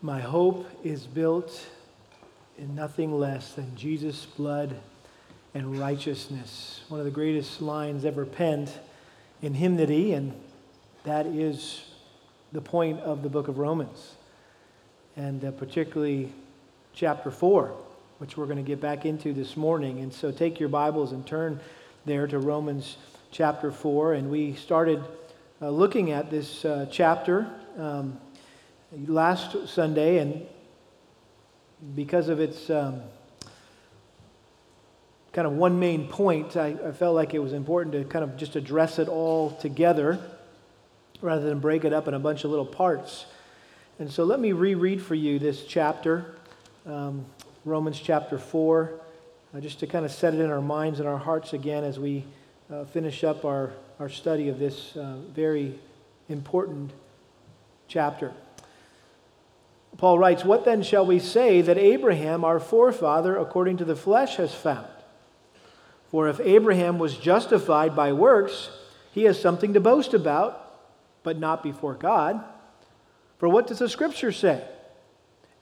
My hope is built in nothing less than Jesus' blood and righteousness. One of the greatest lines ever penned in hymnody, and that is the point of the book of Romans, and uh, particularly chapter 4, which we're going to get back into this morning. And so take your Bibles and turn there to Romans chapter 4. And we started uh, looking at this uh, chapter. Um, last Sunday, and because of its um, kind of one main point, I, I, felt like it was important to kind of just address it all together rather than break it up in a bunch of little parts. And so let me reread for you this chapter, um, Romans chapter 4, uh, just to kind of set it in our minds and our hearts again as we uh, finish up our, our study of this uh, very important chapter. Paul writes, What then shall we say that Abraham, our forefather, according to the flesh, has found? For if Abraham was justified by works, he has something to boast about, but not before God. For what does the scripture say?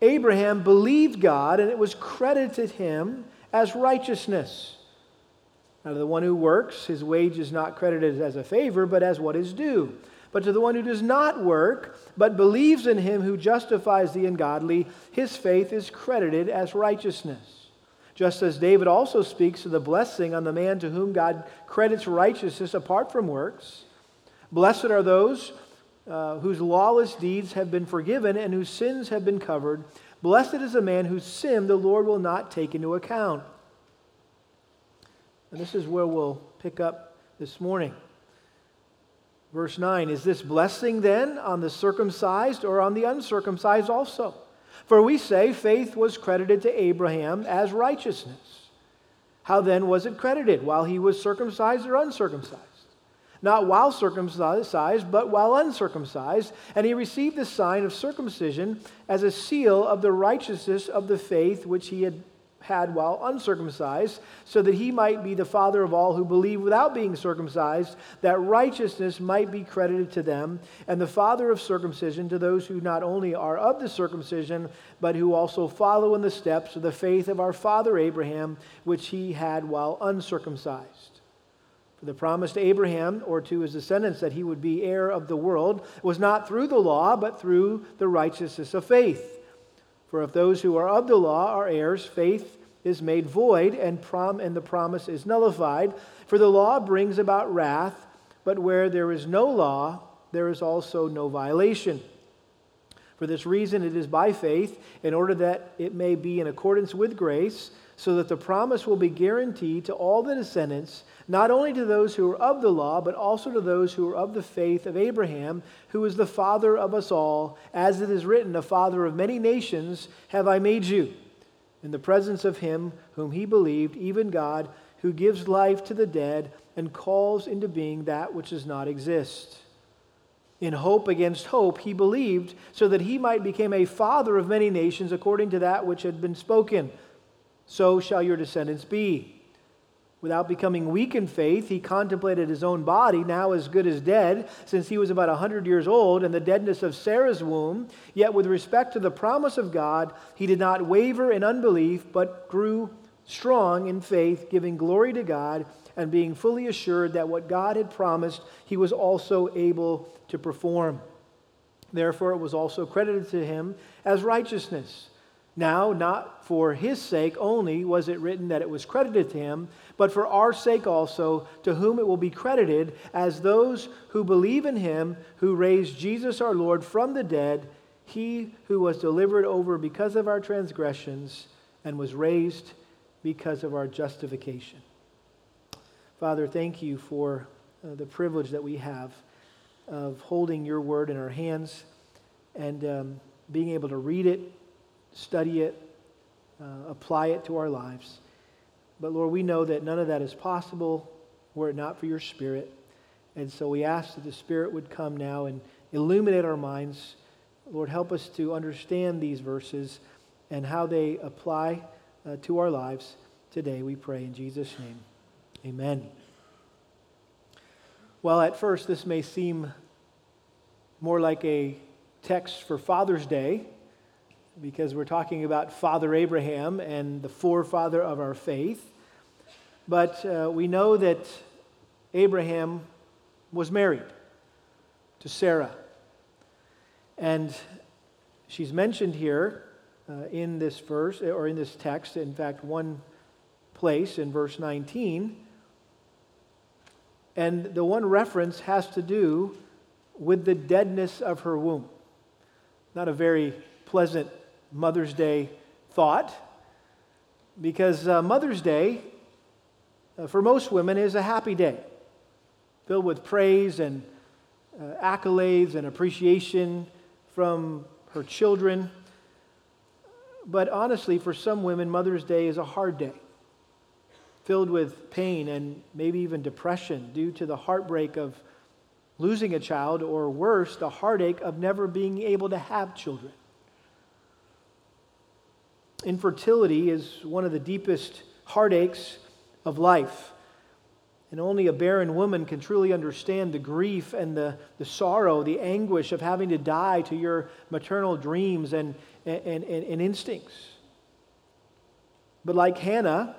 Abraham believed God, and it was credited him as righteousness. Now, to the one who works, his wage is not credited as a favor, but as what is due. But to the one who does not work, but believes in him who justifies the ungodly, his faith is credited as righteousness. Just as David also speaks of the blessing on the man to whom God credits righteousness apart from works. Blessed are those uh, whose lawless deeds have been forgiven and whose sins have been covered. Blessed is the man whose sin the Lord will not take into account. And this is where we'll pick up this morning. Verse 9 Is this blessing then on the circumcised or on the uncircumcised also? For we say faith was credited to Abraham as righteousness. How then was it credited? While he was circumcised or uncircumcised? Not while circumcised, but while uncircumcised. And he received the sign of circumcision as a seal of the righteousness of the faith which he had had while uncircumcised, so that he might be the father of all who believe without being circumcised, that righteousness might be credited to them, and the father of circumcision to those who not only are of the circumcision, but who also follow in the steps of the faith of our father Abraham, which he had while uncircumcised. For the promise to Abraham or to his descendants that he would be heir of the world was not through the law, but through the righteousness of faith. For if those who are of the law are heirs, faith is made void and, prom- and the promise is nullified. For the law brings about wrath, but where there is no law, there is also no violation. For this reason, it is by faith, in order that it may be in accordance with grace, so that the promise will be guaranteed to all the descendants, not only to those who are of the law, but also to those who are of the faith of Abraham, who is the father of us all. As it is written, the father of many nations have I made you in the presence of him whom he believed, even God, who gives life to the dead and calls into being that which does not exist. In hope against hope, he believed, so that he might become a father of many nations according to that which had been spoken. So shall your descendants be. Without becoming weak in faith, he contemplated his own body, now as good as dead, since he was about a hundred years old, and the deadness of Sarah's womb. Yet, with respect to the promise of God, he did not waver in unbelief, but grew strong in faith, giving glory to God, and being fully assured that what God had promised, he was also able to perform. Therefore, it was also credited to him as righteousness. Now, not for his sake only was it written that it was credited to him, but for our sake also, to whom it will be credited as those who believe in him who raised Jesus our Lord from the dead, he who was delivered over because of our transgressions and was raised because of our justification. Father, thank you for uh, the privilege that we have of holding your word in our hands and um, being able to read it study it, uh, apply it to our lives. But Lord, we know that none of that is possible were it not for your Spirit. And so we ask that the Spirit would come now and illuminate our minds. Lord, help us to understand these verses and how they apply uh, to our lives today, we pray in Jesus' name. Amen. Well, at first, this may seem more like a text for Father's Day because we're talking about Father Abraham and the forefather of our faith. But uh, we know that Abraham was married to Sarah. And she's mentioned here uh, in this verse, or in this text, in fact, one place in verse 19. And the one reference has to do with the deadness of her womb. Not a very pleasant Mother's Day thought, because uh, Mother's Day, uh, for most women, is a happy day, filled with praise and uh, accolades and appreciation from her children. But honestly, for some women, Mother's Day is a hard day, filled with pain and maybe even depression due to the heartbreak of losing a child, or worse, the heartache of never being able to have children. Infertility is one of the deepest heartaches of life. And only a barren woman can truly understand the grief and the, the sorrow, the anguish of having to die to your maternal dreams and, and, and, and instincts. But like Hannah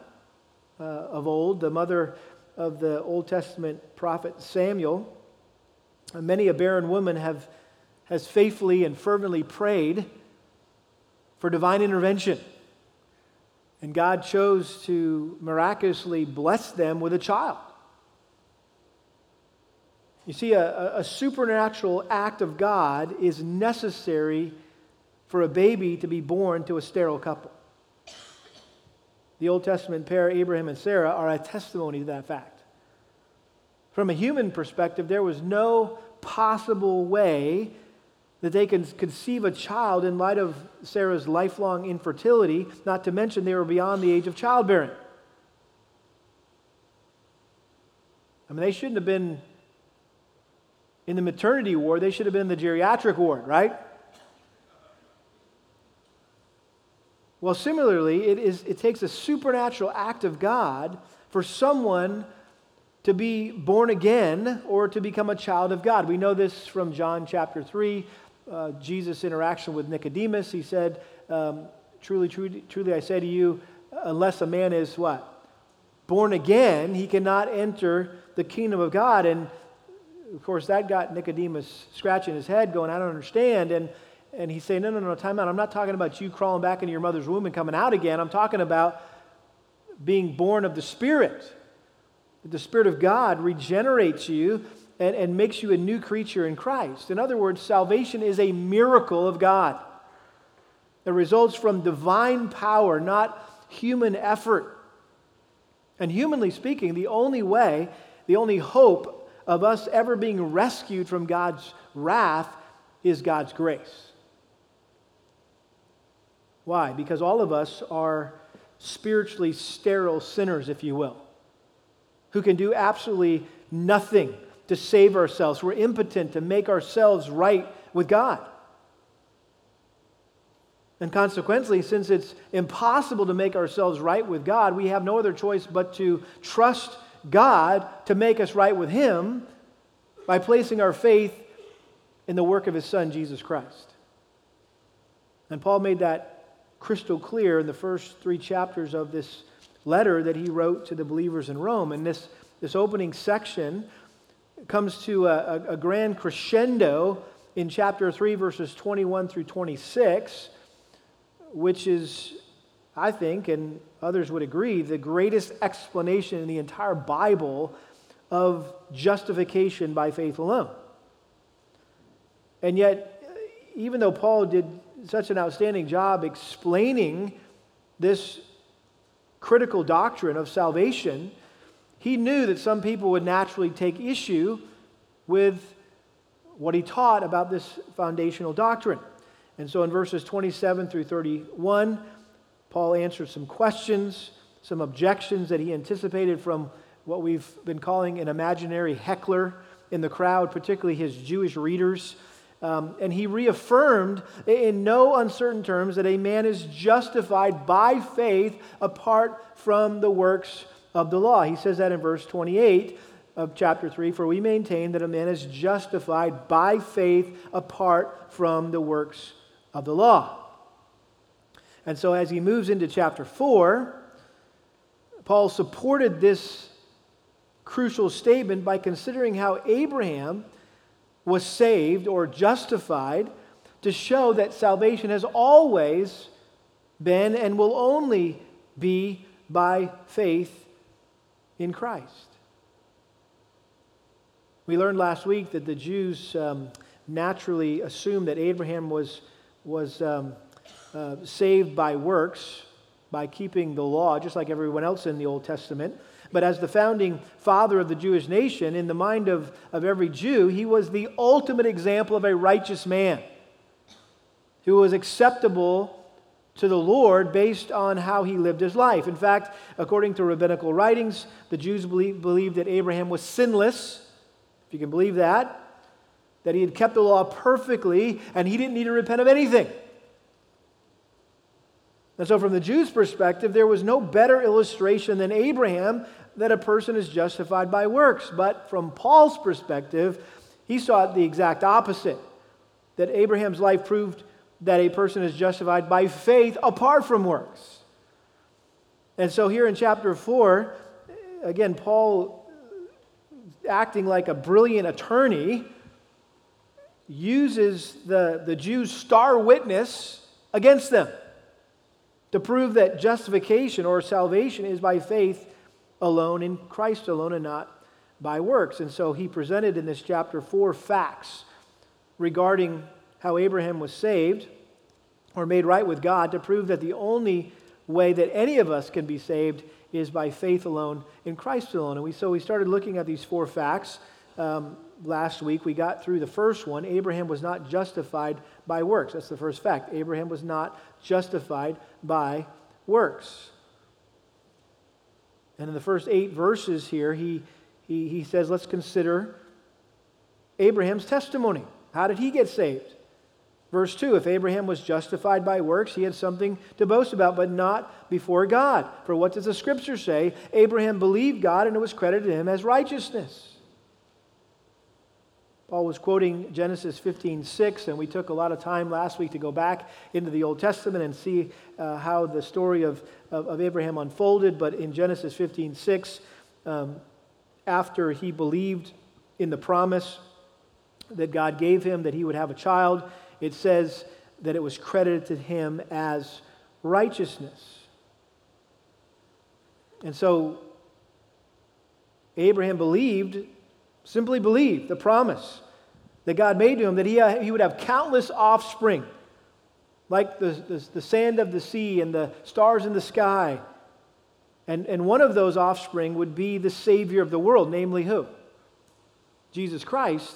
uh, of old, the mother of the Old Testament prophet Samuel, many a barren woman have, has faithfully and fervently prayed for divine intervention. And God chose to miraculously bless them with a child. You see, a, a, supernatural act of God is necessary for a baby to be born to a sterile couple. The Old Testament pair, Abraham and Sarah, are a testimony to that fact. From a human perspective, there was no possible way that they can conceive a child in light of Sarah's lifelong infertility, not to mention they were beyond the age of childbearing. I mean, they shouldn't have been in the maternity ward, they should have been in the geriatric ward, right? Well, similarly, it, is, it takes a supernatural act of God for someone to be born again or to become a child of God. We know this from John chapter 3, uh, Jesus' interaction with Nicodemus. He said, um, truly, truly, truly, I say to you, unless a man is what? Born again, he cannot enter the kingdom of God. And of course, that got Nicodemus scratching his head, going, I don't understand. And, and he's saying, No, no, no, time out. I'm not talking about you crawling back into your mother's womb and coming out again. I'm talking about being born of the Spirit. The Spirit of God regenerates you and, and makes you a new creature in Christ. In other words, salvation is a miracle of God that results from divine power, not human effort. And humanly speaking, the only way, the only hope of us ever being rescued from God's wrath is God's grace. Why? Because all of us are spiritually sterile sinners, if you will, who can do absolutely nothing to save ourselves. We're impotent to make ourselves right with God. And consequently, since it's impossible to make ourselves right with God, we have no other choice but to trust God to make us right with Him by placing our faith in the work of His Son, Jesus Christ. And Paul made that crystal clear in the first three chapters of this letter that he wrote to the believers in Rome. And this, this opening section comes to a, a, a grand crescendo in chapter 3, verses 21 through 26, which is, I think, and others would agree, the greatest explanation in the entire Bible of justification by faith alone. And yet, even though Paul did such an outstanding job explaining this critical doctrine of salvation, he knew that some people would naturally take issue with what he taught about this foundational doctrine. And so in verses 27 through 31, Paul answered some questions, some objections that he anticipated from what we've been calling an imaginary heckler in the crowd, particularly his Jewish readers. Um, and he reaffirmed in no uncertain terms that a man is justified by faith apart from the works of the law. He says that in verse 28 of chapter 3 For we maintain that a man is justified by faith apart from the works of the law. And so as he moves into chapter 4, Paul supported this crucial statement by considering how Abraham was saved or justified to show that salvation has always been and will only be by faith in Christ. We learned last week that the Jews um, naturally assumed that Abraham was, was um, uh, saved by works, by keeping the law, just like everyone else in the Old Testament. But as the founding father of the Jewish nation, in the mind of, of every Jew, he was the ultimate example of a righteous man who was acceptable to the Lord based on how he lived his life. In fact, according to rabbinical writings, the Jews believe, believed that Abraham was sinless, if you can believe that, that he had kept the law perfectly and he didn't need to repent of anything. And so, from the Jews' perspective, there was no better illustration than Abraham that a person is justified by works. But from Paul's perspective, he saw it the exact opposite that Abraham's life proved that a person is justified by faith apart from works. And so, here in chapter 4, again, Paul, acting like a brilliant attorney, uses the, the Jews' star witness against them to prove that justification or salvation is by faith alone in Christ alone and not by works. And so he presented in this chapter four facts regarding how Abraham was saved or made right with God to prove that the only way that any of us can be saved is by faith alone in Christ alone. And we, so we started looking at these four facts. Um, last week we got through the first one Abraham was not justified by works. That's the first fact. Abraham was not justified by works. And in the first eight verses here, he, he, he says, let's consider Abraham's testimony. How did he get saved? Verse 2 If Abraham was justified by works, he had something to boast about, but not before God. For what does the scripture say? Abraham believed God, and it was credited to him as righteousness. Paul was quoting Genesis 15, 6, and we took a lot of time last week to go back into the Old Testament and see uh, how the story of, of, of, Abraham unfolded. But in Genesis 15, 6, um, after he believed in the promise that God gave him that he would have a child, it says that it was credited to him as righteousness. And so Abraham believed Simply believe the promise that God made to him that he, uh, he would have countless offspring, like the, the, the sand of the sea and the stars in the sky. And, and one of those offspring would be the Savior of the world, namely who? Jesus Christ,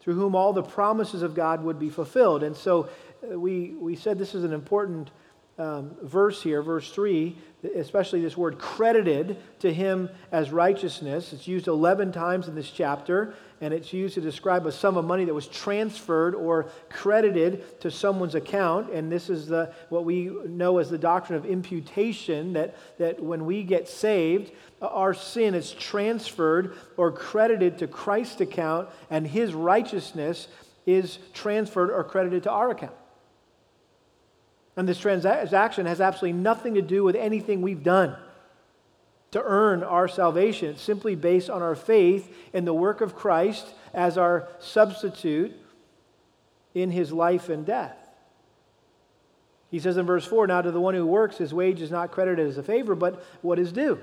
through whom all the promises of God would be fulfilled. And so uh, we, we said this is an important um, verse here, verse 3, especially this word credited to him as righteousness. It's used 11 times in this chapter, and it's used to describe a sum of money that was transferred or credited to someone's account. And this is the, what we know as the doctrine of imputation that, that when we get saved, our sin is transferred or credited to Christ's account, and his righteousness is transferred or credited to our account. And this transaction has absolutely nothing to do with anything we've done to earn our salvation. It's simply based on our faith in the work of Christ as our substitute in his life and death. He says in verse 4 Now to the one who works, his wage is not credited as a favor, but what is due.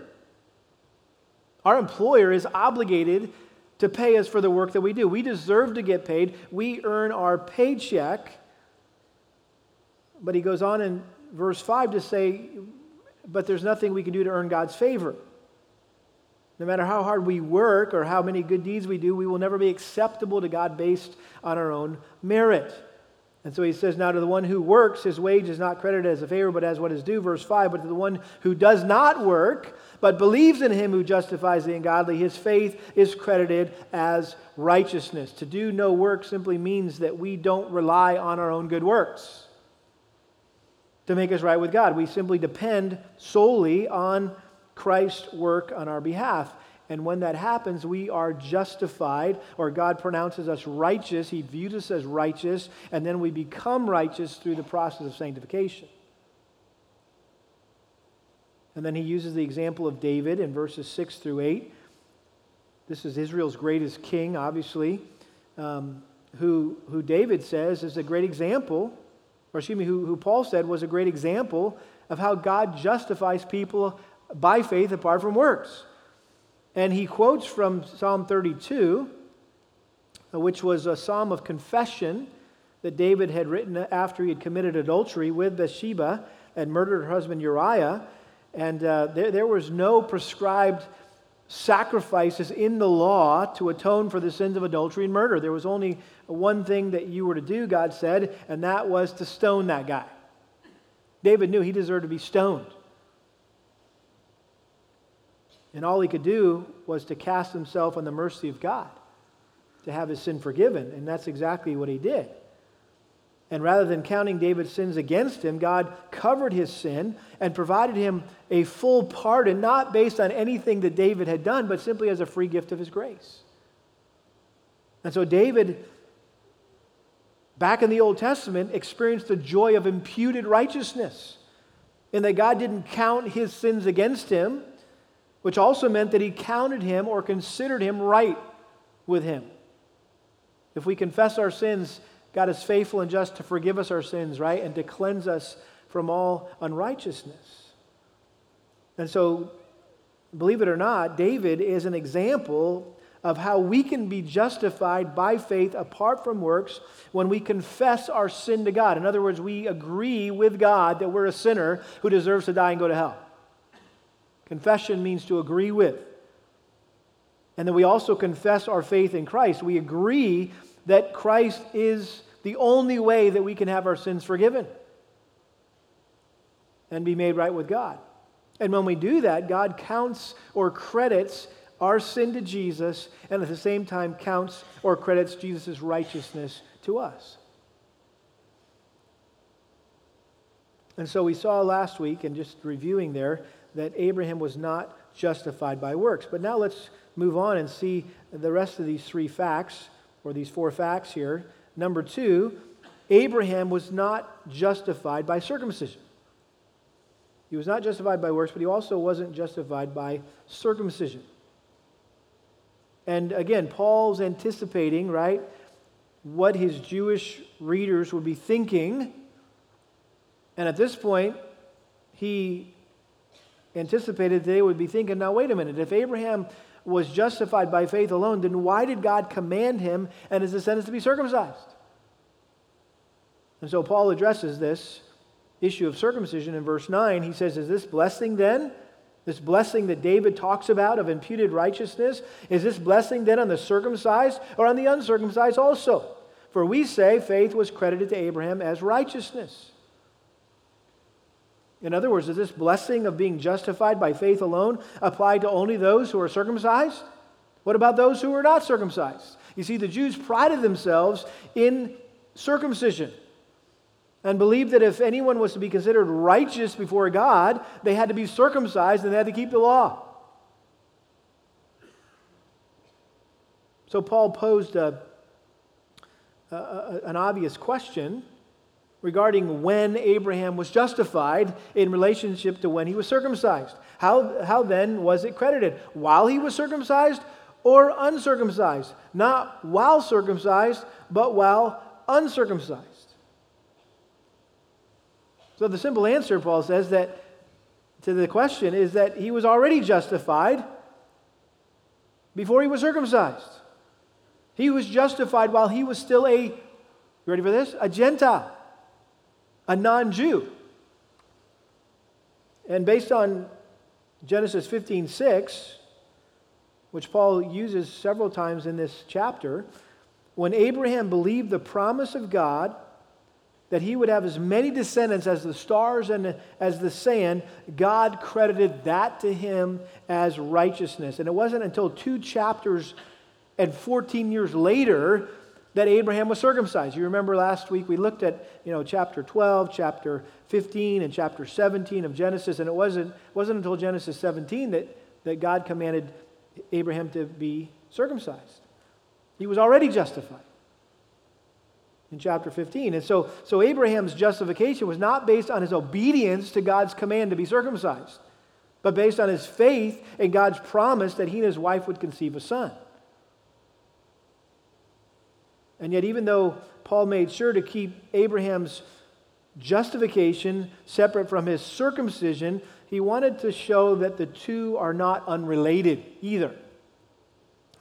Our employer is obligated to pay us for the work that we do. We deserve to get paid. We earn our paycheck but he goes on in verse 5 to say, but there's nothing we can do to earn God's favor. No matter how hard we work or how many good deeds we do, we will never be acceptable to God based on our own merit. And so he says, Now to the one who works, his wage is not credited as a favor, but as what is due. Verse 5 But to the one who does not work, but believes in him who justifies the ungodly, his faith is credited as righteousness. To do no work simply means that we don't rely on our own good works to make us right with God. We simply depend solely on Christ's work on our behalf. And when that happens, we are justified, or God pronounces us righteous. He views us as righteous, and then we become righteous through the process of sanctification. And then he uses the example of David in verses 6 through 8. This is Israel's greatest king, obviously, um, who, who David says is a great example, or excuse me, who, who Paul said was a great example of how God justifies people by faith apart from works. And he quotes from Psalm 32, which was a psalm of confession that David had written after he had committed adultery with Bathsheba and murdered her husband Uriah. And uh, there, there was no prescribed sacrifices in the law to atone for the sins of adultery and murder. There was only one thing that you were to do, God said, and that was to stone that guy. David knew he deserved to be stoned. And all he could do was to cast himself on the mercy of God, to have his sin forgiven. And that's exactly what he did. And rather than counting David's sins against him, God covered his sin and provided him a full pardon, not based on anything that David had done, but simply as a free gift of his grace. And so David, back in the Old Testament, experienced the joy of imputed righteousness, in that God didn't count his sins against him, which also meant that he counted him or considered him right with him. If we confess our sins, God is faithful and just to forgive us our sins, right? And to cleanse us from all unrighteousness. And so, believe it or not, David is an example of how we can be justified by faith apart from works when we confess our sin to God. In other words, we agree with God that we're a sinner who deserves to die and go to hell. Confession means to agree with. And then we also confess our faith in Christ. We agree that Christ is the only way that we can have our sins forgiven and be made right with God. And when we do that, God counts or credits our sin to Jesus and at the same time counts or credits Jesus' righteousness to us. And so we saw last week, and just reviewing there, that Abraham was not justified by works. But now let's move on and see the rest of these three facts or these four facts here. Number two, Abraham was not justified by circumcision. He was not justified by works, but he also wasn't justified by circumcision. And again, Paul's anticipating, right, what his Jewish readers would be thinking. And at this point, he anticipated they would be thinking, now, wait a minute, if Abraham was justified by faith alone, then why did God command him and his descendants to be circumcised? And so Paul addresses this issue of circumcision in verse 9. He says, Is this blessing then? This blessing that David talks about of imputed righteousness, is this blessing then on the circumcised or on the uncircumcised also? For we say faith was credited to Abraham as righteousness. In other words, is this blessing of being justified by faith alone applied to only those who are circumcised? What about those who are not circumcised? You see, the Jews prided themselves in circumcision and believed that if anyone was to be considered righteous before God, they had to be circumcised and they had to keep the law. So Paul posed a, a, an obvious question regarding when Abraham was justified in relationship to when he was circumcised. How, how then was it credited? While he was circumcised or uncircumcised? Not while circumcised, but while uncircumcised. So the simple answer, Paul says, that to the question is that he was already justified before he was circumcised. He was justified while he was still a, you ready for this? A Gentile a non Jew. And based on Genesis 15 6, which Paul uses several times in this chapter, when Abraham believed the promise of God that he would have as many descendants as the stars and as the sand, God credited that to him as righteousness. And it wasn't until two chapters and 14 years later that Abraham was circumcised. You remember last week we looked at, you know, chapter 12, chapter 15, and chapter 17 of Genesis, and it wasn't, wasn't until Genesis 17 that, that God commanded Abraham to be circumcised. He was already justified in chapter 15. And so, so Abraham's justification was not based on his obedience to God's command to be circumcised. but based on his faith in God's promise that he and his wife would conceive a son. And yet, even though Paul made sure to keep Abraham's justification separate from his circumcision, he wanted to show that the two are not unrelated either.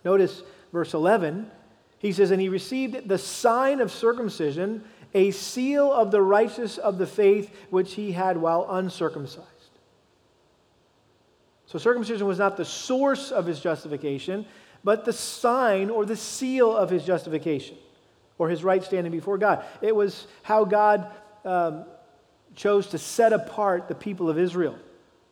Notice verse 11. He says, And he received the sign of circumcision, a seal of the righteousness of the faith which he had while uncircumcised. So circumcision was not the source of his justification, but the sign or the seal of his justification or his right standing before God. It was how God um, chose to set apart the people of Israel,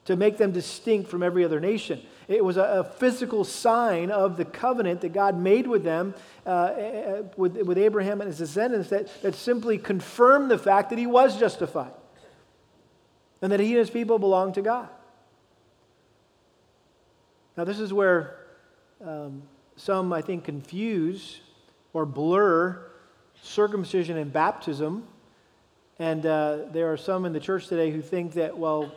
to make them distinct from every other nation. It was a, a physical sign of the covenant that God made with them, uh, eh, with, with Abraham and his descendants, that, that simply confirmed the fact that he was justified and that he and his people belonged to God. Now, this is where um, some, I think, confuse or blur circumcision and baptism. And uh, there are some in the church today who think that, well,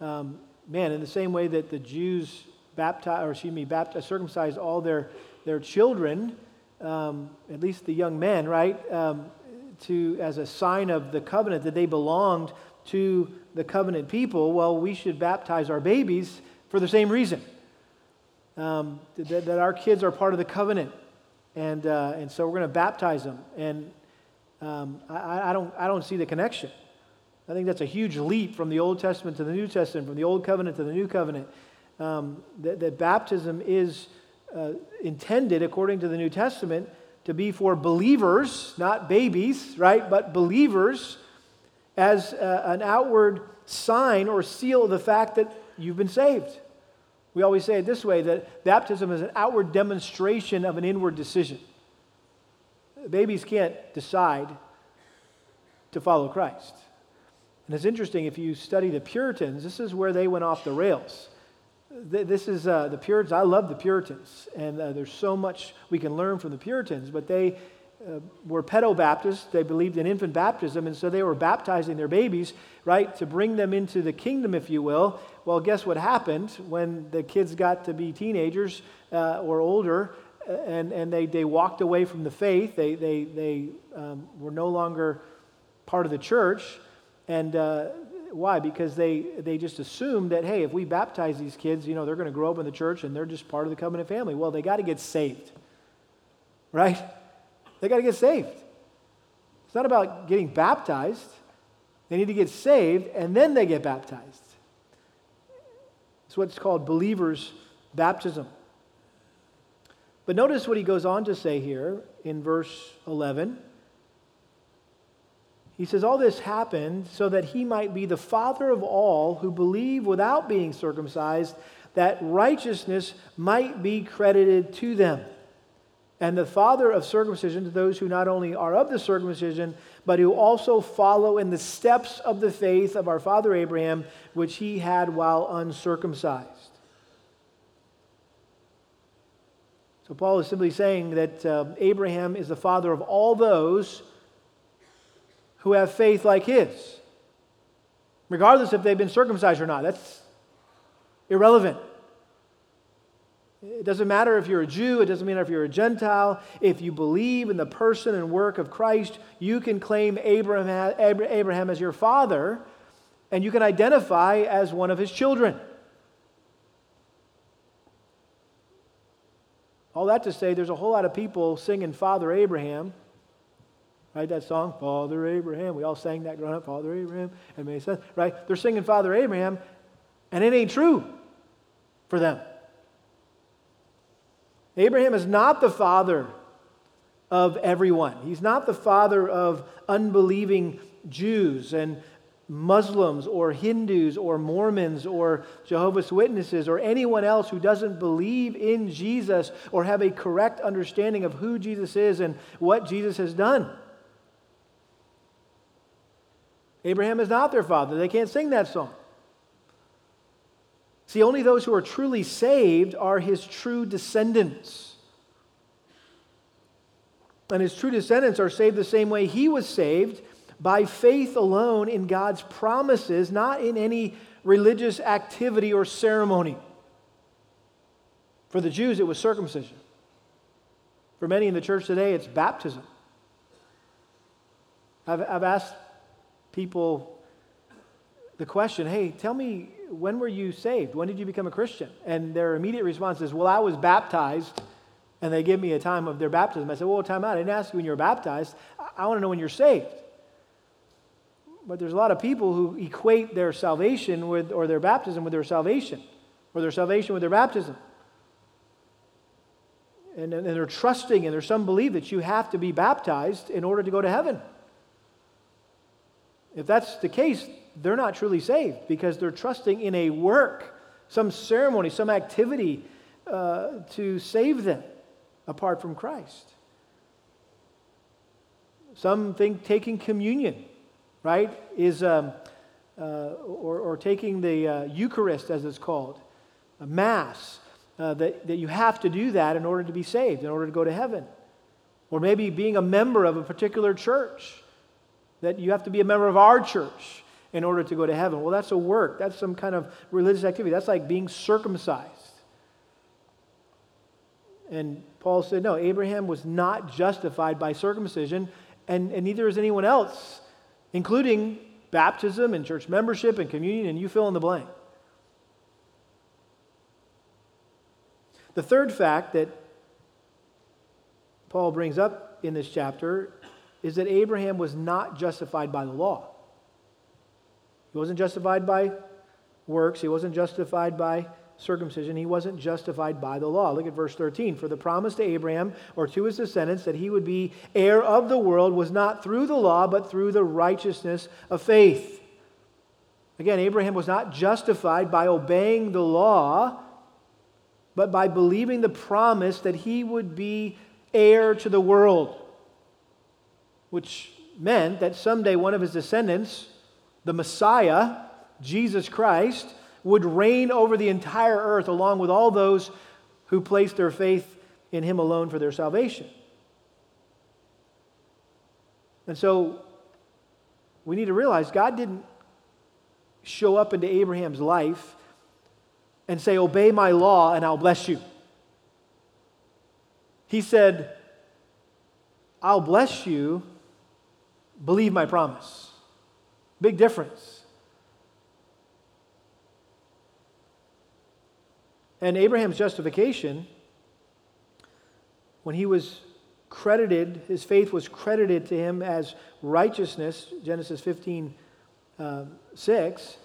um, man, in the same way that the Jews baptized, or excuse me, baptized, circumcised all their, their children, um, at least the young men, right, um, to, as a sign of the covenant that they belonged to the covenant people, well, we should baptize our babies for the same reason. Um, that, that, our kids are part of the covenant and, uh, and so we're going to baptize them. And um, I, I, don't, I don't see the connection. I think that's a huge leap from the Old Testament to the New Testament, from the Old Covenant to the New Covenant. Um, that, that, baptism is uh, intended, according to the New Testament, to be for believers, not babies, right? But believers as uh, an outward sign or seal of the fact that you've been saved. We always say it this way that baptism is an outward demonstration of an inward decision. Babies can't decide to follow Christ. And it's interesting, if you study the Puritans, this is where they went off the rails. This is uh, the Puritans. I love the Puritans, and uh, there's so much we can learn from the Puritans, but they uh, were pedo Baptists. They believed in infant baptism, and so they were baptizing their babies, right, to bring them into the kingdom, if you will. Well, guess what happened when the kids got to be teenagers uh, or older uh, and, and they, they walked away from the faith? They, they, they um, were no longer part of the church. And uh, why? Because they, they just assumed that, hey, if we baptize these kids, you know, they're going to grow up in the church and they're just part of the covenant family. Well, they got to get saved, right? They got to get saved. It's not about getting baptized. They need to get saved and then they get baptized. It's what's called believers' baptism. But notice what he goes on to say here in verse 11. He says, All this happened so that he might be the father of all who believe without being circumcised, that righteousness might be credited to them. And the father of circumcision to those who not only are of the circumcision, but who also follow in the steps of the faith of our father Abraham, which he had while uncircumcised. So, Paul is simply saying that uh, Abraham is the father of all those who have faith like his, regardless if they've been circumcised or not. That's irrelevant. It doesn't matter if you're a Jew, it doesn't matter if you're a Gentile. If you believe in the person and work of Christ, you can claim Abraham, Abraham as your father, and you can identify as one of his children. All that to say, there's a whole lot of people singing Father Abraham. Right, that song, Father Abraham. We all sang that growing up, Father Abraham. It made sense, right? They're singing Father Abraham, and it ain't true for them. Abraham is not the father of everyone. He's not the father of unbelieving Jews and Muslims or Hindus or Mormons or Jehovah's Witnesses or anyone else who doesn't believe in Jesus or have a correct understanding of who Jesus is and what Jesus has done. Abraham is not their father. They can't sing that song. See, only those who are truly saved are his true descendants. And his true descendants are saved the same way he was saved by faith alone in God's promises, not in any religious activity or ceremony. For the Jews, it was circumcision. For many in the church today, it's baptism. I've, I've asked people the question hey, tell me, when were you saved? When did you become a Christian? And their immediate response is, well, I was baptized. And they give me a time of their baptism. I said, well, time out. I didn't ask you when you were baptized. I, want to know when you're saved. But there's a lot of people who equate their salvation with, or their baptism with their salvation, or their salvation with their baptism. And, and they're trusting, and there's some believe that you have to be baptized in order to go to heaven. If that's the case, they're not truly saved because they're trusting in a work, some ceremony, some activity uh, to save them apart from Christ. Some think taking communion, right, is, um, uh, or, or, taking the uh, Eucharist, as it's called, a Mass, uh, that, that you have to do that in order to be saved, in order to go to heaven. Or maybe being a member of a particular church, that you have to be a member of our church in order to go to heaven. Well, that's a work, that's some kind of religious activity. That's like being circumcised. And Paul said, no, Abraham was not justified by circumcision, and, and neither is anyone else, including baptism and church membership and communion, and you fill in the blank. The third fact that Paul brings up in this chapter is that Abraham was not justified by the law. He wasn't justified by works, he wasn't justified by circumcision, he wasn't justified by the law. Look at verse 13. For the promise to Abraham or to his descendants that he would be heir of the world was not through the law, but through the righteousness of faith. Again, Abraham was not justified by obeying the law, but by believing the promise that he would be heir to the world, which meant that someday one of his descendants, the Messiah, Jesus Christ, would reign over the entire earth along with all those who placed their faith in him alone for their salvation. And so we need to realize God didn't show up into Abraham's life and say, Obey my law and I'll bless you. He said, I'll bless you, believe my promise. Big difference. And Abraham's justification, when he was credited, his faith was credited to him as righteousness, Genesis 15 uh, 6,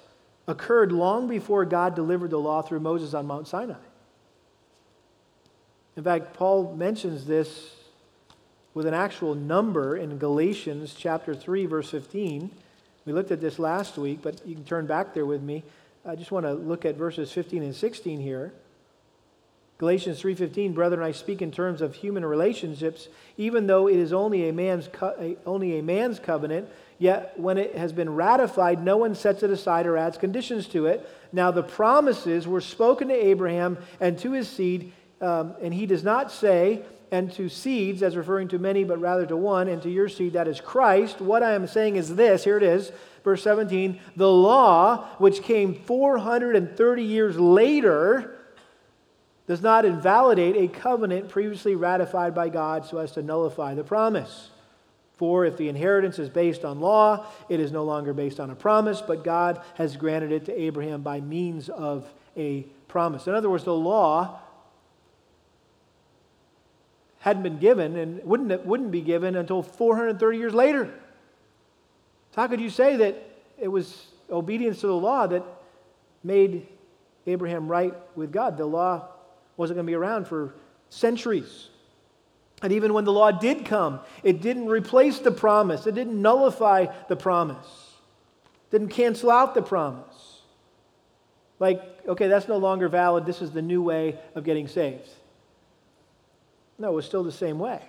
occurred long before God delivered the law through Moses on Mount Sinai. In fact, Paul mentions this with an actual number in Galatians chapter 3, verse 15. We looked at this last week, but you can turn back there with me. I just want to look at verses 15 and 16 here. Galatians 3:15, brethren, I speak in terms of human relationships, even though it is only a man's co- only a man's covenant, yet when it has been ratified, no one sets it aside or adds conditions to it. Now the promises were spoken to Abraham and to his seed, um, and he does not say and to seeds, as referring to many, but rather to one, and to your seed, that is Christ. What I am saying is this here it is, verse 17 the law, which came 430 years later, does not invalidate a covenant previously ratified by God so as to nullify the promise. For if the inheritance is based on law, it is no longer based on a promise, but God has granted it to Abraham by means of a promise. In other words, the law hadn't been given and wouldn't, wouldn't be given until 430 years later. So, how could you say that it was obedience to the law that made Abraham right with God? The law wasn't going to be around for centuries. And even when the law did come, it didn't replace the promise, it didn't nullify the promise, it didn't cancel out the promise. Like, okay, that's no longer valid. This is the new way of getting saved. No, it was still the same way.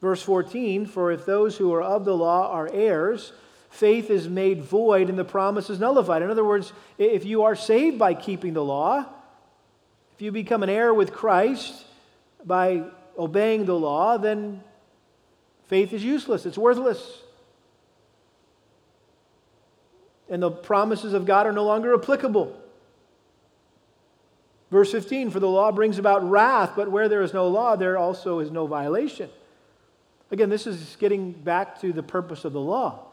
Verse 14 For if those who are of the law are heirs, faith is made void and the promise is nullified. In other words, if you are saved by keeping the law, if you become an heir with Christ by obeying the law, then faith is useless, it's worthless. And the promises of God are no longer applicable. Verse 15 For the law brings about wrath, but where there is no law, there also is no violation. Again, this is getting back to the purpose of the law.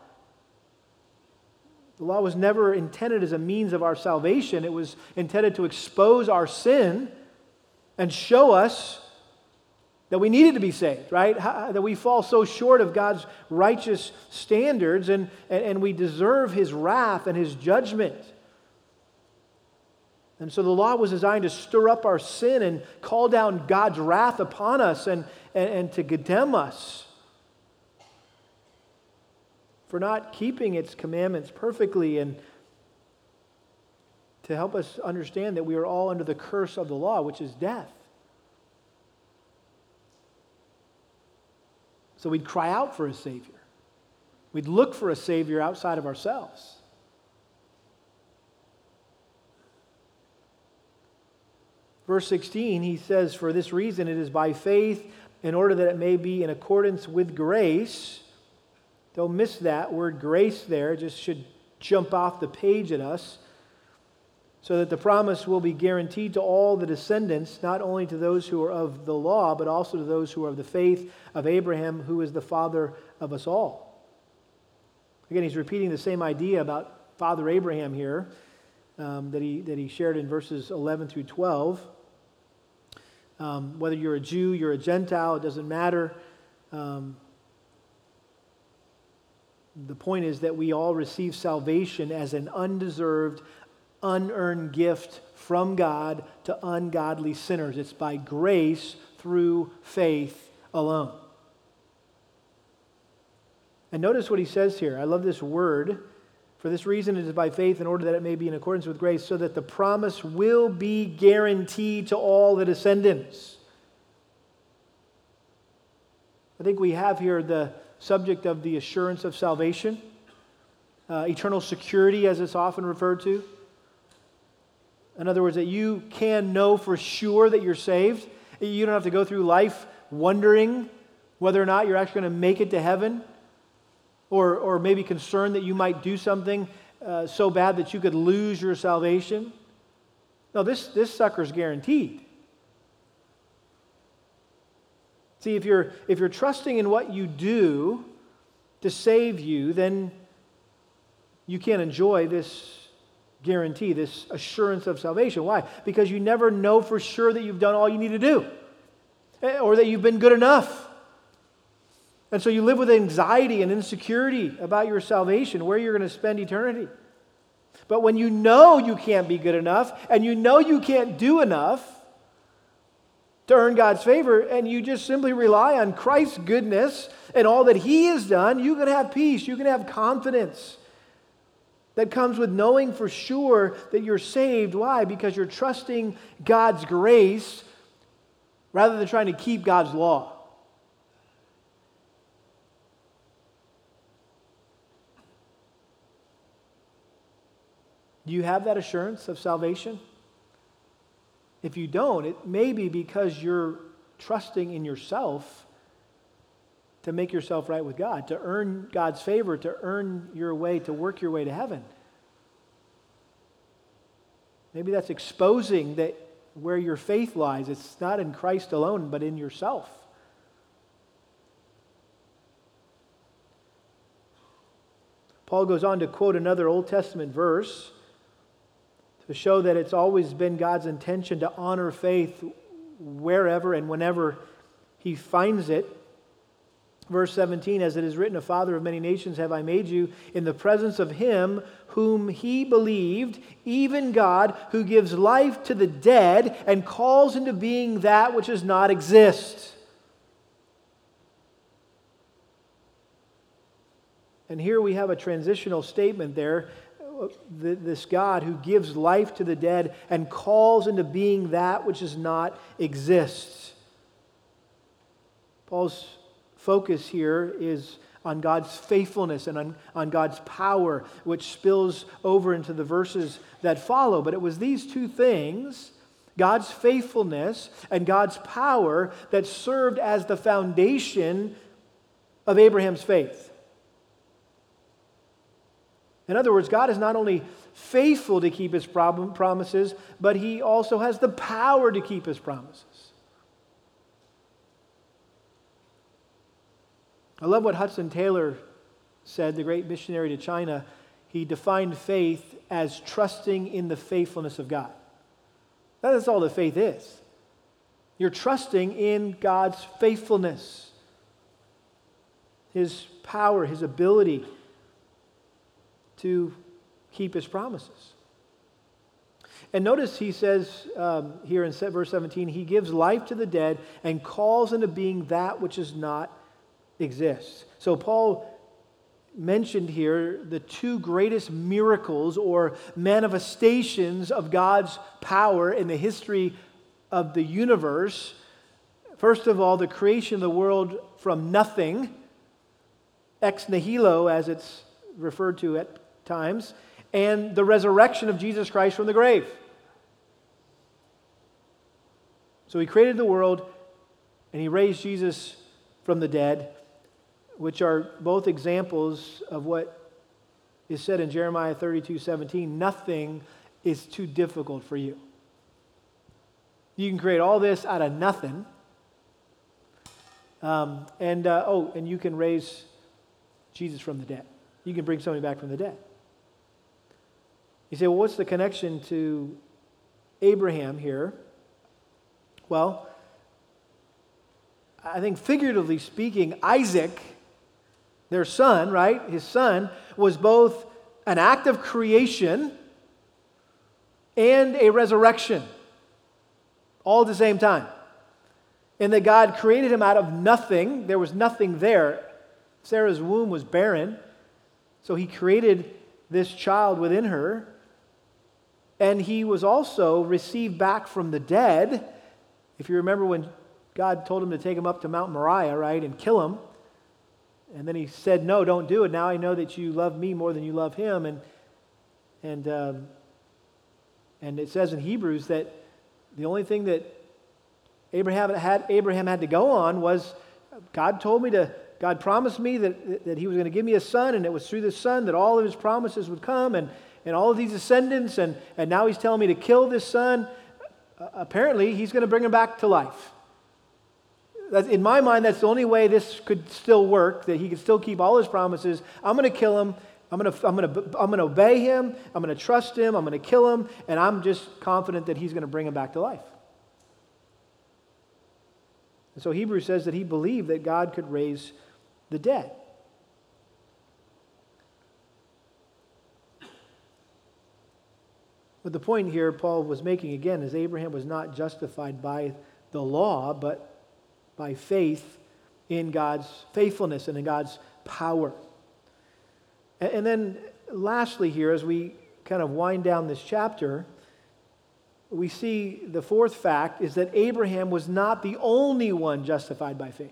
The law was never intended as a means of our salvation, it was intended to expose our sin and show us that we needed to be saved, right? How, that we fall so short of God's righteous standards and, and, and we deserve his wrath and his judgment. And so the law was designed to stir up our sin and call down God's wrath upon us and, and, and to condemn us for not keeping its commandments perfectly and to help us understand that we are all under the curse of the law, which is death. So we'd cry out for a Savior. We'd look for a Savior outside of ourselves. Verse 16, he says, For this reason it is by faith, in order that it may be in accordance with grace. Don't miss that word grace there, it just should jump off the page at us. So that the promise will be guaranteed to all the descendants, not only to those who are of the law, but also to those who are of the faith of Abraham, who is the father of us all. Again, he's repeating the same idea about Father Abraham here um, that, he, that he shared in verses 11 through 12. Um, whether you're a Jew, you're a Gentile, it doesn't matter. Um, the point is that we all receive salvation as an undeserved, unearned gift from God to ungodly sinners. It's by grace through faith alone. And notice what he says here. I love this word. For this reason, it is by faith in order that it may be in accordance with grace, so that the promise will be guaranteed to all the descendants. I think we have here the subject of the assurance of salvation, uh, eternal security, as it's often referred to. In other words, that you can know for sure that you're saved. You don't have to go through life wondering whether or not you're actually going to make it to heaven or, or maybe concerned that you might do something uh, so bad that you could lose your salvation. No, this, this sucker's guaranteed. See, if you're, if you're trusting in what you do to save you, then you can't enjoy this guarantee, this assurance of salvation. Why? Because you never know for sure that you've done all you need to do eh, or that you've been good enough. And so you live with anxiety and insecurity about your salvation, where you're going to spend eternity. But when you know you can't be good enough and you know you can't do enough to earn God's favor, and you just simply rely on Christ's goodness and all that He has done, you can have peace, you can have confidence that comes with knowing for sure that you're saved. Why? Because you're trusting God's grace rather than trying to keep God's law. Do you have that assurance of salvation? If you don't, it may be because you're trusting in yourself to make yourself right with God, to earn God's favor, to earn your way, to work your way to heaven. Maybe that's exposing that where your faith lies. It's not in Christ alone, but in yourself. Paul goes on to quote another Old Testament verse to show that it's always been God's intention to honor faith wherever and whenever He finds it. Verse 17, as it is written, A father of many nations have I made you in the presence of him whom he believed, even God, who gives life to the dead and calls into being that which does not exist. And here we have a transitional statement there this God who gives life to the dead and calls into being that which does not exist. Paul's focus here is on God's faithfulness and on, on God's power, which spills over into the verses that follow. But it was these two things God's faithfulness and God's power that served as the foundation of Abraham's faith. In other words, God is not only faithful to keep his promises, but he also has the power to keep his promises. I love what Hudson Taylor said, the great missionary to China. He defined faith as trusting in the faithfulness of God. That's all that faith is. You're trusting in God's faithfulness, His power, His ability to keep His promises. And notice he says um, here in verse 17, He gives life to the dead and calls into being that which does not exist. So Paul mentioned here the two greatest miracles or manifestations of God's power in the history of the universe. First of all, the creation of the world from nothing, ex nihilo, as it's referred to at times, and the resurrection of Jesus Christ from the grave. So he created the world and he raised Jesus from the dead which are both examples of what is said in Jeremiah 32 17. Nothing is too difficult for you. You can create all this out of nothing. Um, and uh, oh, and you can raise Jesus from the dead. You can bring somebody back from the dead. You say, well, what's the connection to Abraham here? Well, I think figuratively speaking, Isaac their son, right? His son was both an act of creation and a resurrection, all at the same time. And that God created him out of nothing. There was nothing there. Sarah's womb was barren. So he created this child within her. And he was also received back from the dead. If you remember when God told him to take him up to Mount Moriah, right, and kill him, and then he said, No, don't do it. Now I know that you love me more than you love him. And, and, um, and it says in Hebrews that the only thing that Abraham had, Abraham had to go on was God told me to, God promised me that, that he was going to give me a son, and it was through the son that all of his promises would come, and, and all of these descendants, and, and now he's telling me to kill this son. Apparently, he's going to bring him back to life in my mind, that's the only way this could still work, that he could still keep all his promises. I'm going to kill him. I'm going to, I'm going to, I'm going to obey him. I'm going to trust him. I'm going to kill him. And I'm just confident that he's going to bring him back to life. And so Hebrews says that he believed that God could raise the dead. But the point here Paul was making again is Abraham was not justified by the law, but by faith in God's faithfulness and in God's power. And then, lastly, here, as we kind of wind down this chapter, we see the fourth fact is that Abraham was not the only one justified by faith.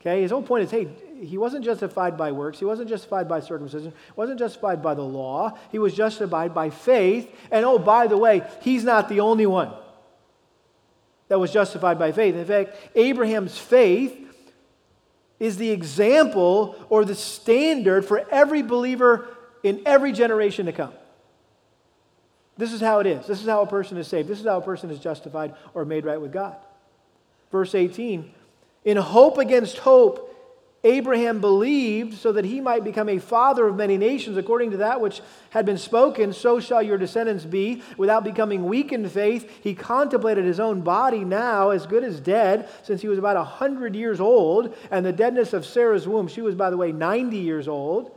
Okay, his whole point is hey, he wasn't justified by works, he wasn't justified by circumcision, wasn't justified by the law, he was justified by faith. And oh, by the way, he's not the only one that was justified by faith. In fact, Abraham's faith is the example or the standard for every believer in every generation to come. This is how it is. This is how a person is saved. This is how a person is justified or made right with God. Verse 18 In hope against hope, Abraham believed so that he might become a father of many nations, according to that which had been spoken, so shall your descendants be. Without becoming weak in faith, he contemplated his own body now as good as dead, since he was about a 100 years old, and the deadness of Sarah's womb, she was, by the way, 90 years old.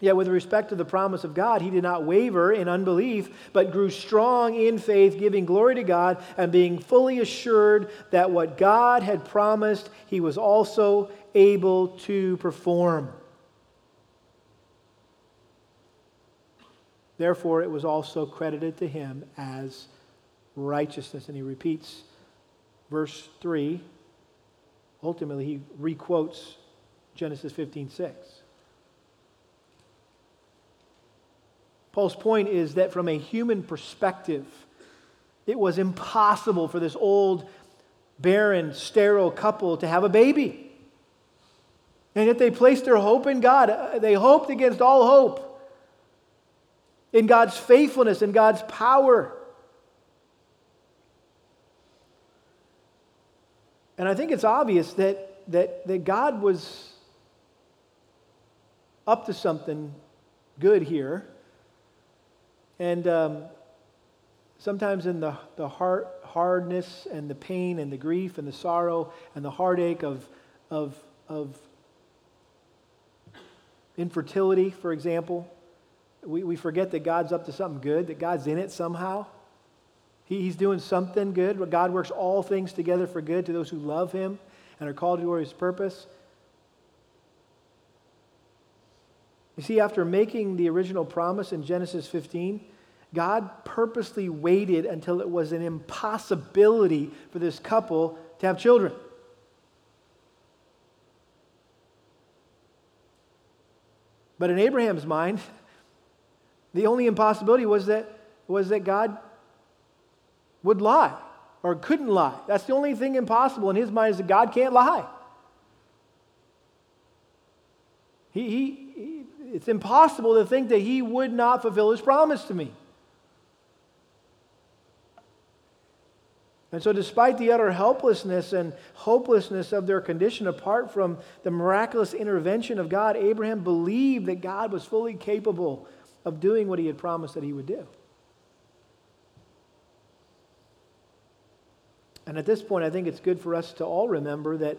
Yet, with respect to the promise of God, he did not waver in unbelief, but grew strong in faith, giving glory to God and being fully assured that what God had promised, he was also able to perform. Therefore, it was also credited to him as righteousness. And he repeats verse 3. Ultimately, he requotes Genesis 15 6. Paul's point is that from a human perspective, it was impossible for this old, barren, sterile couple to have a baby. And yet they placed their hope in God. They hoped against all hope in God's faithfulness, in God's power. And I think it's obvious that, that, that God was up to something good here. And um, sometimes in the, the heart, hardness and the pain and the grief and the sorrow and the heartache of, of, of infertility, for example, we, we forget that God's up to something good, that God's in it somehow. He, he's doing something good. God works all things together for good to those who love Him and are called to His purpose. You see, after making the original promise in Genesis 15, God purposely waited until it was an impossibility for this couple to have children. But in Abraham's mind, the only impossibility was that, was that God would lie or couldn't lie. That's the only thing impossible in his mind is that God can't lie. He, he, it's impossible to think that he would not fulfill his promise to me. And so, despite the utter helplessness and hopelessness of their condition, apart from the miraculous intervention of God, Abraham believed that God was fully capable of doing what he had promised that he would do. And at this point, I think it's good for us to all remember that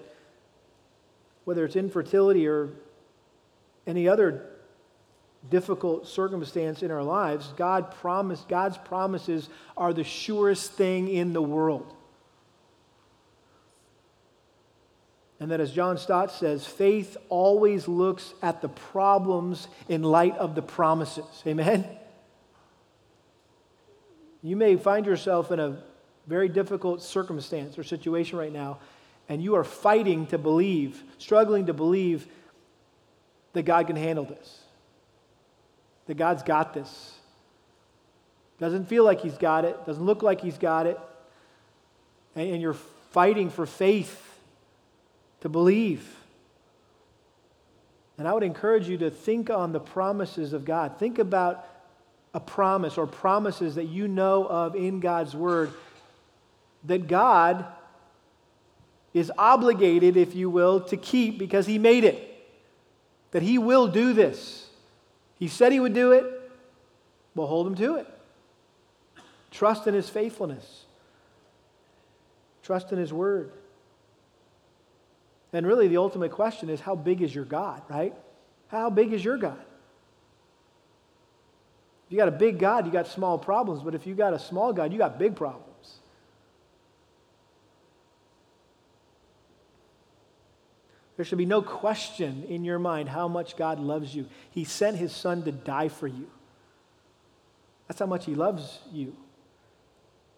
whether it's infertility or any other difficult circumstance in our lives, God promised, God's promises are the surest thing in the world. And that, as John Stott says, faith always looks at the problems in light of the promises. Amen? You may find yourself in a very difficult circumstance or situation right now, and you are fighting to believe, struggling to believe that God can handle this, that God's got this. Doesn't feel like He's got it, doesn't look like He's got it, and, you're fighting for faith to believe. And I would encourage you to think on the promises of God. Think about a promise or promises that you know of in God's Word that God is obligated, if you will, to keep because He made it. That He will do this. He said He would do it. Well, hold Him to it. Trust in His faithfulness, trust in His Word. And really, the ultimate question is how big is your God, right? How big is your God? If you got a big God, you got small problems. But if you got a small God, you got big problems. There should be no question in your mind how much God loves you. He sent his son to die for you. That's how much he loves you.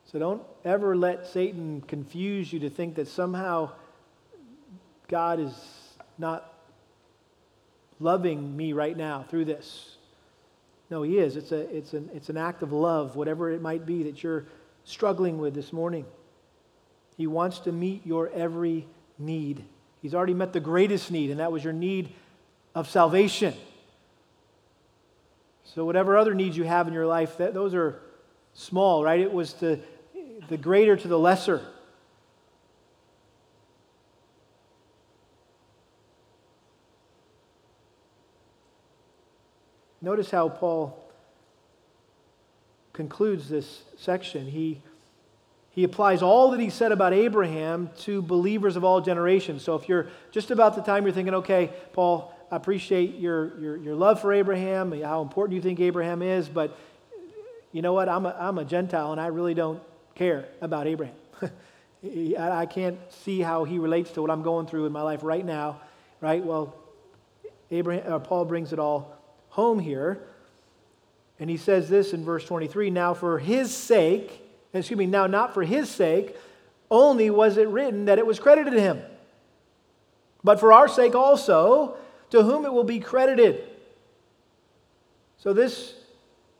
So don't ever let Satan confuse you to think that somehow God is not loving me right now through this. No, He is. It's, a, it's, an, it's an act of love, whatever it might be that you're struggling with this morning. He wants to meet your every need. He's already met the greatest need, and that was your need of salvation. So, whatever other needs you have in your life, that, those are small, right? It was the, the greater to the lesser. Notice how Paul concludes this section. He, he applies all that he said about Abraham to believers of all generations. So if you're just about the time you're thinking, okay, Paul, I appreciate your, your, your love for Abraham, how important you think Abraham is, but you know what? I'm a, I'm a Gentile and I really don't care about Abraham. I can't see how he relates to what I'm going through in my life right now, right? Well, Abraham, uh, Paul brings it all home here. And he says this in verse 23 Now for his sake, excuse me, now not for his sake, only was it written that it was credited to him, but for our sake also, to whom it will be credited. So this,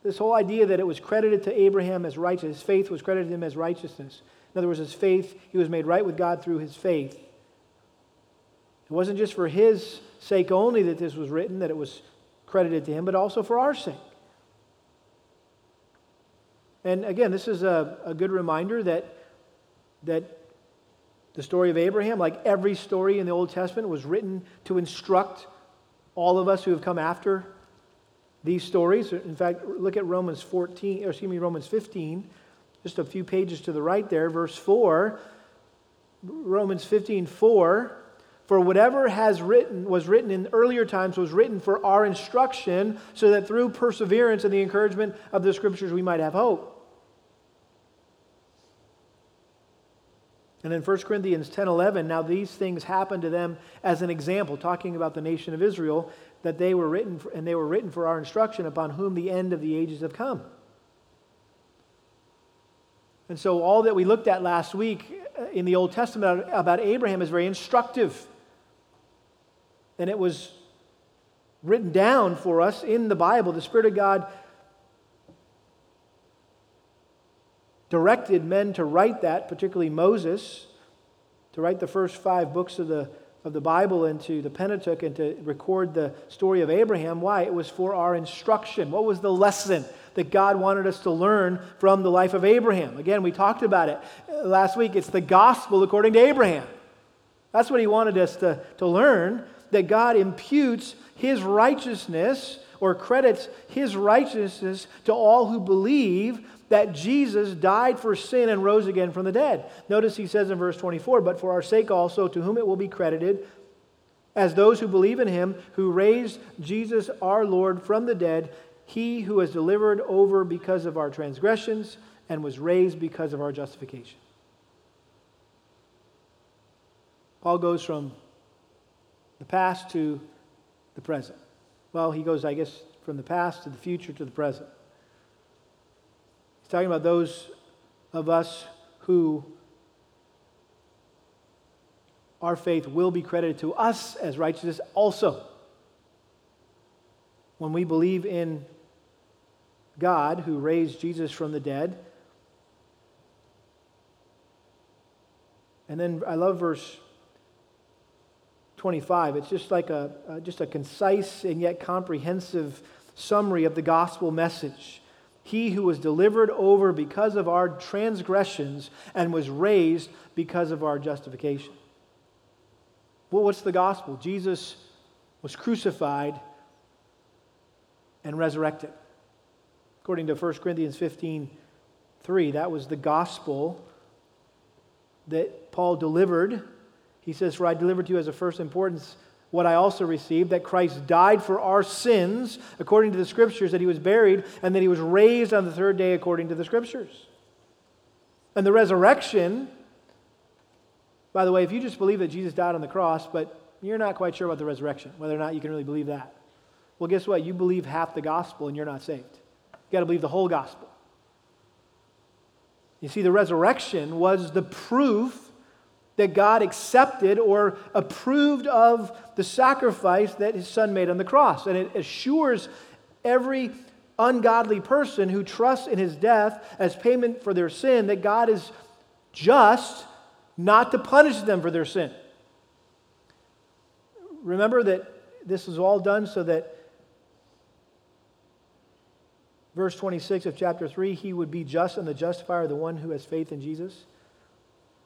this whole idea that it was credited to Abraham as righteous, his faith was credited to him as righteousness. In other words, his faith, he was made right with God through his faith. It wasn't just for his sake only that this was written, that it was credited to him, but also for our sake. And again, this is a, a good reminder that, that the story of Abraham, like every story in the Old Testament, was written to instruct all of us who have come after these stories. In fact, look at Romans 14, or excuse me, Romans 15, just a few pages to the right there, verse 4. Romans 15, 4. For whatever has written was written in earlier times was written for our instruction, so that through perseverance and the encouragement of the scriptures we might have hope. And in 1 Corinthians 10 11, now these things happened to them as an example, talking about the nation of Israel, that they were written for, and they were written for our instruction upon whom the end of the ages have come. And so all that we looked at last week uh, in the Old Testament about Abraham is very instructive. And it was written down for us in the Bible. The Spirit of God directed men to write that, particularly Moses, to write the first five books of the, of the Bible into the Pentateuch and to record the story of Abraham. Why? It was for our instruction. What was the lesson that God wanted us to learn from the life of Abraham? Again, we talked about it uh, last week. It's the gospel according to Abraham. That's what he wanted us to, to learn that God imputes his righteousness or credits his righteousness to all who believe that Jesus died for sin and rose again from the dead. Notice he says in verse 24, but for our sake also, to whom it will be credited, as those who believe in him, who raised Jesus our Lord from the dead, he who was delivered over because of our transgressions and was raised because of our justification. Paul goes from the past to the present. Well, he goes, I guess, from the past to the future to the present He's talking about those of us who our faith will be credited to us as righteousness also. When we believe in God who raised Jesus from the dead. And then I love verse 25. It's just like a, just a concise and yet comprehensive summary of the gospel message. He who was delivered over because of our transgressions and was raised because of our justification. Well, what's the gospel? Jesus was crucified and resurrected. According to 1 Corinthians 15 3, that was the gospel that Paul delivered. He says, For I delivered to you as of first importance what I also received that Christ died for our sins according to the Scriptures, that he was buried, and that he was raised on the third day according to the Scriptures. And the resurrection, by the way, if you just believe that Jesus died on the cross, but you're not quite sure about the resurrection, whether or not you can really believe that, well, guess what? You believe half the gospel and you're not saved. You got to believe the whole gospel. You see, the resurrection was the proof that God accepted or approved of the sacrifice that his son made on the cross. And it assures every ungodly person who trusts in his death as payment for their sin that God is just not to punish them for their sin. Remember that this was all done so that verse 26 of chapter 3 he would be just and the justifier, the one who has faith in Jesus.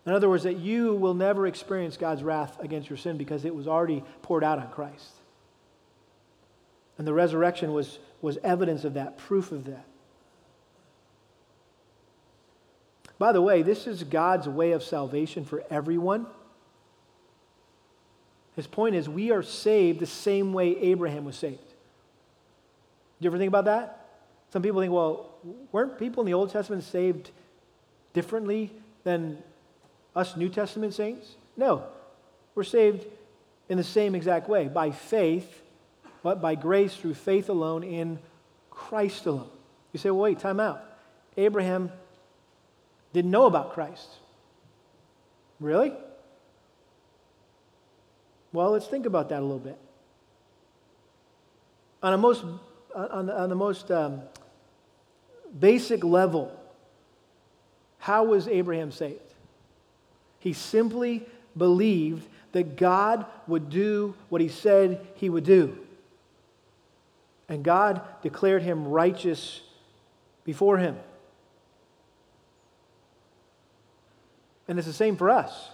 In other words, that you will never experience God's wrath against your sin because it was already poured out on Christ. And the resurrection was, was evidence of that, proof of that. By the way, this is God's way of salvation for everyone. His point is, we are saved the same way Abraham was saved. Do you ever think about that? Some people think, well, weren't people in the Old Testament saved differently than us New Testament saints? No. We're saved in the same exact way by faith, but by grace through faith alone in Christ alone. You say, well, wait, time out. Abraham didn't know about Christ. Really? Well, let's think about that a little bit. On, a most, on, the, on the most um, basic level, how was Abraham saved? He simply believed that God would do what he said he would do. And God declared him righteous before him. And it's the same for us.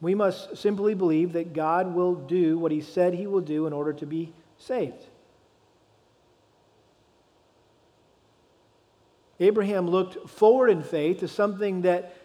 We must simply believe that God will do what he said he will do in order to be saved. Abraham looked forward in faith to something that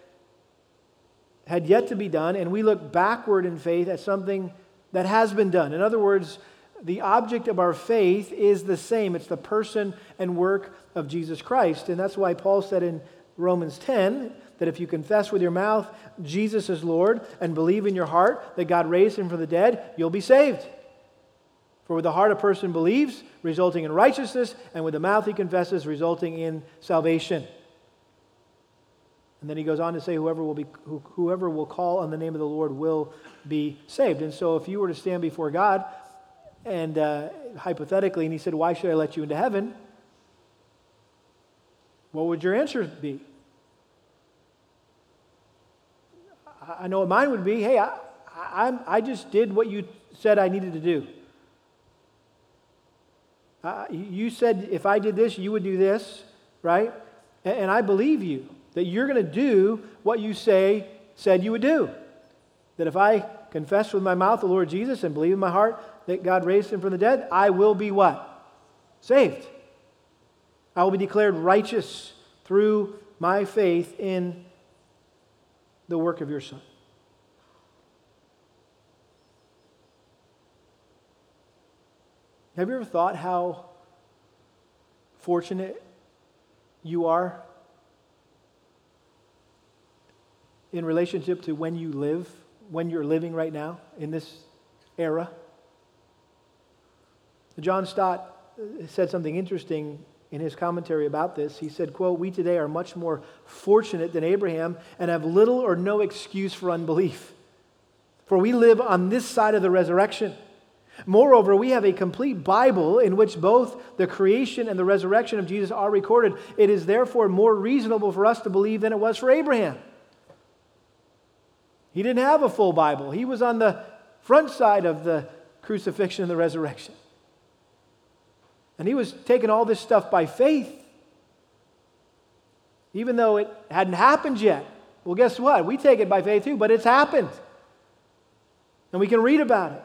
had yet to be done, and we look backward in faith at something that has been done. In other words, the object of our faith is the same it's the person and work of Jesus Christ. And that's why Paul said in Romans 10 that if you confess with your mouth Jesus is Lord and believe in your heart that God raised him from the dead, you'll be saved. For with the heart a person believes, resulting in righteousness, and with the mouth he confesses, resulting in salvation. And then he goes on to say, whoever will, be, whoever will call on the name of the Lord will be saved. And so if you were to stand before God, and uh, hypothetically, and he said, Why should I let you into heaven? What would your answer be? I know what mine would be hey, I, I, I just did what you said I needed to do. Uh, you said if I did this, you would do this, right? And, and I believe you that you're going to do what you say said you would do. That if I confess with my mouth the Lord Jesus and believe in my heart that God raised him from the dead, I will be what? Saved. I will be declared righteous through my faith in the work of your Son. Have you ever thought how fortunate you are in relationship to when you live, when you're living right now in this era? John Stott uh, said something interesting in his commentary about this. He said, quote, "We today are much more fortunate than Abraham and have little or no excuse for unbelief. For we live on this side of the resurrection." Moreover, we have a complete Bible in which both the creation and the resurrection of Jesus are recorded. It is therefore more reasonable for us to believe than it was for Abraham. He didn't have a full Bible, he was on the front side of the crucifixion and the resurrection. And he was taking all this stuff by faith, even though it hadn't happened yet. Well, guess what? We take it by faith too, but it's happened. And we can read about it.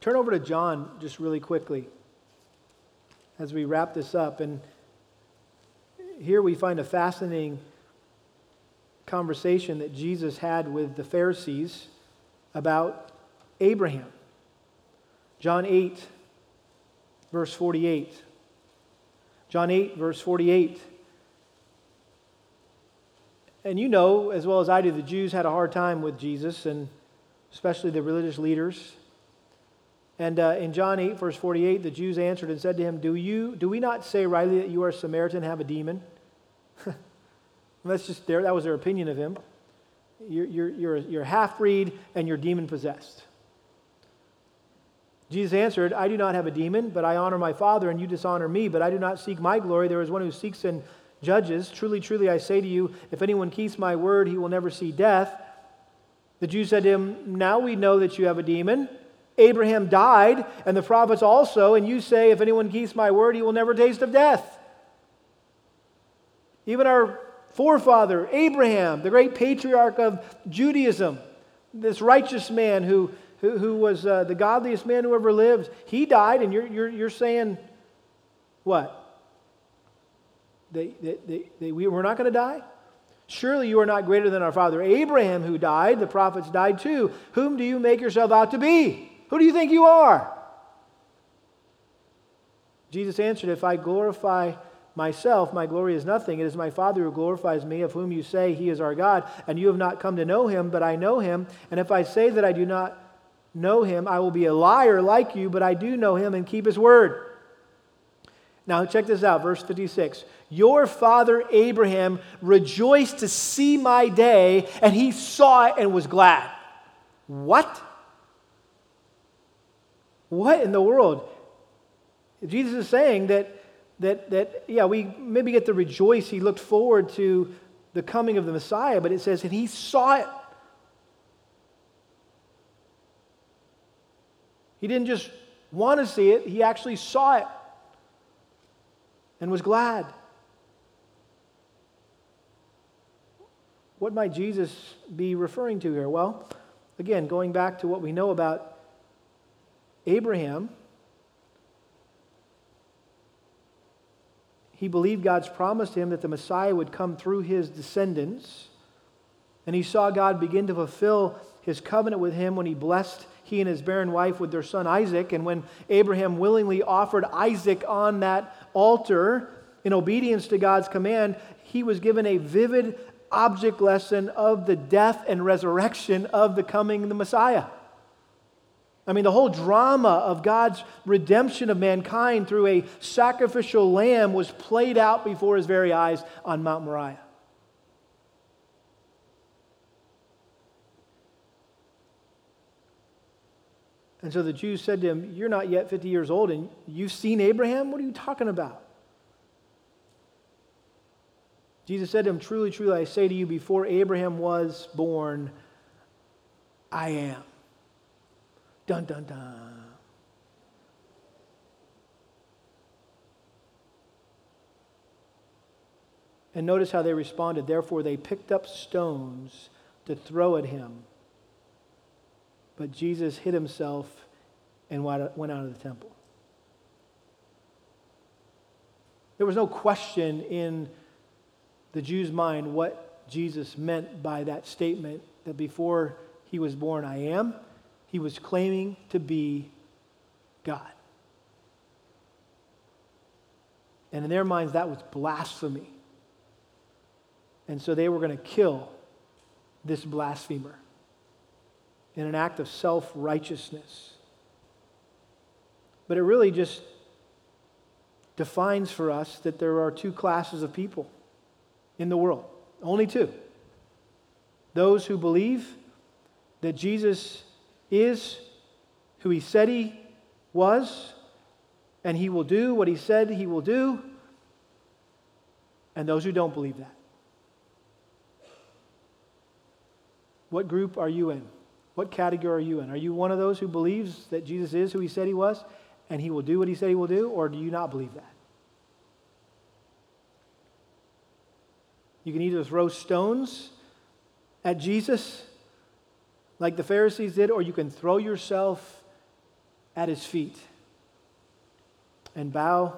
Turn over to John just really quickly as we wrap this up. And here we find a fascinating conversation that Jesus had with the Pharisees about Abraham. John 8, verse 48. John 8, verse 48. And you know, as well as I do, the Jews had a hard time with Jesus, and especially the religious leaders. And uh, in John 8, verse 48, the Jews answered and said to him, Do, you, do we not say rightly that you are a Samaritan have a demon? That's just there. That was their opinion of him. You're, you're, you're, you're half breed and you're demon possessed. Jesus answered, I do not have a demon, but I honor my Father, and you dishonor me. But I do not seek my glory. There is one who seeks and judges. Truly, truly, I say to you, if anyone keeps my word, he will never see death. The Jews said to him, Now we know that you have a demon. Abraham died, and the prophets also, and you say, If anyone keeps my word, he will never taste of death. Even our forefather, Abraham, the great patriarch of Judaism, this righteous man who, who, who was uh, the godliest man who ever lived, he died, and you're, you're, you're saying, what? They, they, they, they, we, we're not going to die? Surely you are not greater than our father Abraham, who died. The prophets died too. Whom do you make yourself out to be? Who do you think you are? Jesus answered, If I glorify myself, my glory is nothing. It is my Father who glorifies me, of whom you say he is our God, and you have not come to know him, but I know him. And if I say that I do not know him, I will be a liar like you, but I do know him and keep his word. Now, check this out, verse 56. Your father Abraham rejoiced to see my day, and he saw it and was glad. What? What in the world? Jesus is saying that that, that, yeah, we maybe get to rejoice. He looked forward to the coming of the Messiah, but it says, and he saw it. He didn't just want to see it, he actually saw it and was glad. What might Jesus be referring to here? Well, again, going back to what we know about Abraham, he believed God's promise to him that the Messiah would come through his descendants. And he saw God begin to fulfill his covenant with him when he blessed he and his barren wife with their son Isaac. And when Abraham willingly offered Isaac on that altar in obedience to God's command, he was given a vivid object lesson of the death and resurrection of the coming the Messiah. I mean, the whole drama of God's redemption of mankind through a sacrificial lamb was played out before his very eyes on Mount Moriah. And so the Jews said to him, You're not yet 50 years old, and you've seen Abraham? What are you talking about? Jesus said to him, Truly, truly, I say to you, before Abraham was born, I am. Dun, dun, dun. And notice how they responded. Therefore, they picked up stones to throw at him. But Jesus hid himself and went out of the temple. There was no question in the Jew's mind what Jesus meant by that statement that before he was born, I am. He was claiming to be God. And in their minds, that was blasphemy. And so they were going to kill this blasphemer in an act of self righteousness. But it really just defines for us that there are two classes of people in the world. Only two. Those who believe that Jesus is who he said he was, and he will do what he said he will do, and those who don't believe that. What group are you in? What category are you in? Are you one of those who believes that Jesus is who he said he was and he will do what he said he will do, or do you not believe that? You can either throw stones at Jesus like the Pharisees did, or you can throw yourself at his feet and bow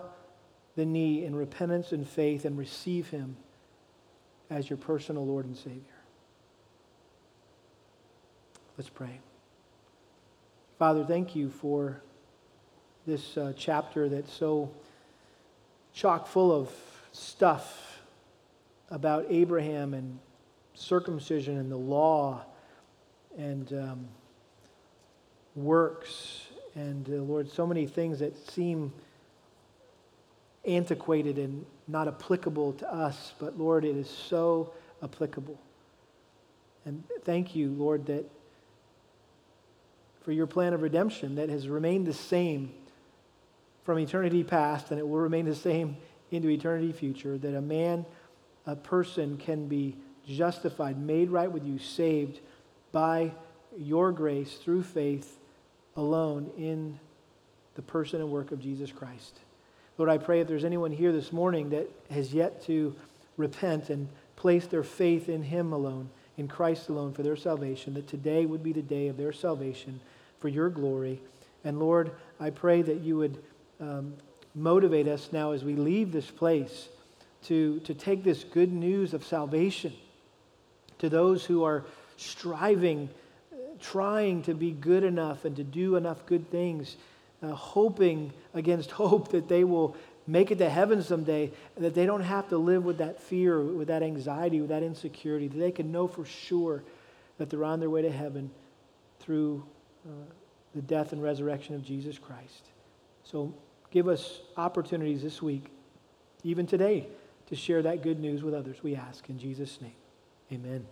the knee in repentance and faith and receive him as your personal Lord and Savior. Let's pray. Father, thank you for this uh, chapter that's so chock full of stuff about Abraham and circumcision and the law and um, works. And uh, Lord, so many things that seem antiquated and not applicable to us, but Lord, it is so applicable. And thank you, Lord, that for your plan of redemption that has remained the same from eternity past and it will remain the same into eternity future that a man, a person can be justified, made right with you, saved by your grace through faith alone in the person and work of Jesus Christ. Lord, I pray if there's anyone here this morning that has yet to repent and place their faith in Him alone, in Christ alone for their salvation, that today would be the day of their salvation for your glory. And Lord, I pray that you would um, motivate us now as we leave this place to, to take this good news of salvation to those who are striving, trying to be good enough and to do enough good things, uh, hoping against hope that they will make it to heaven someday, that they don't have to live with that fear, with that anxiety, with that insecurity, that they can know for sure that they're on their way to heaven through uh, the death and resurrection of Jesus Christ. So give us opportunities this week, even today, to share that good news with others, we ask in Jesus' name. Amen.